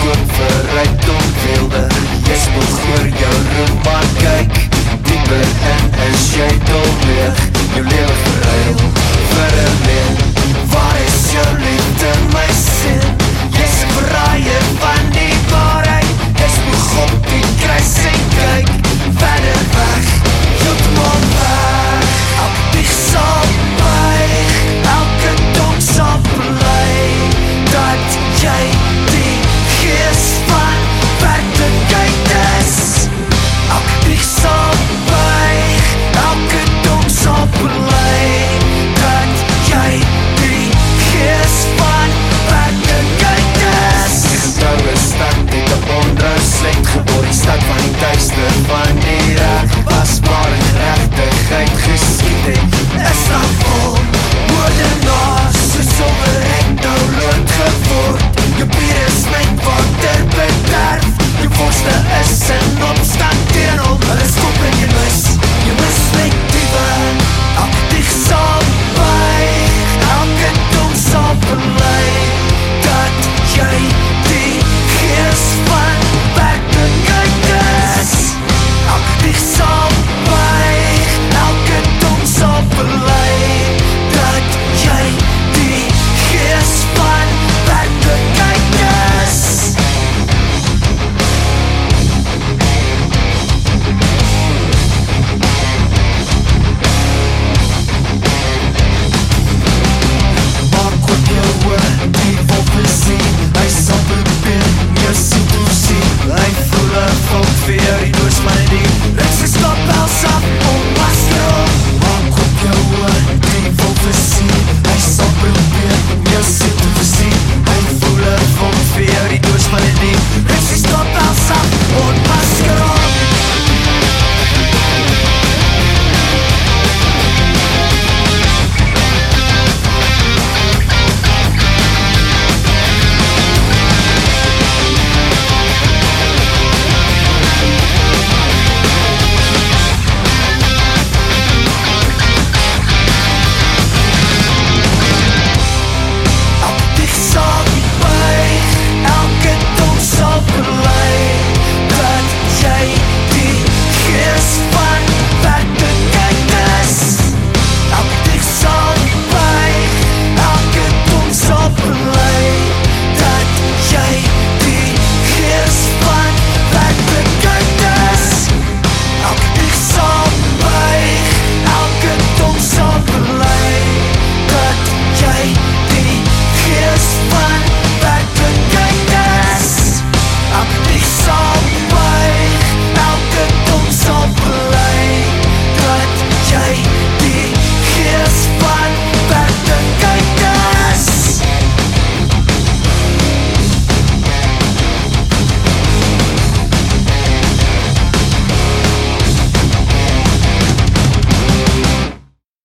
koop vir rykdom wilde Jy spoeg oor jou roem maar kyk Dieper in is jy dolweeg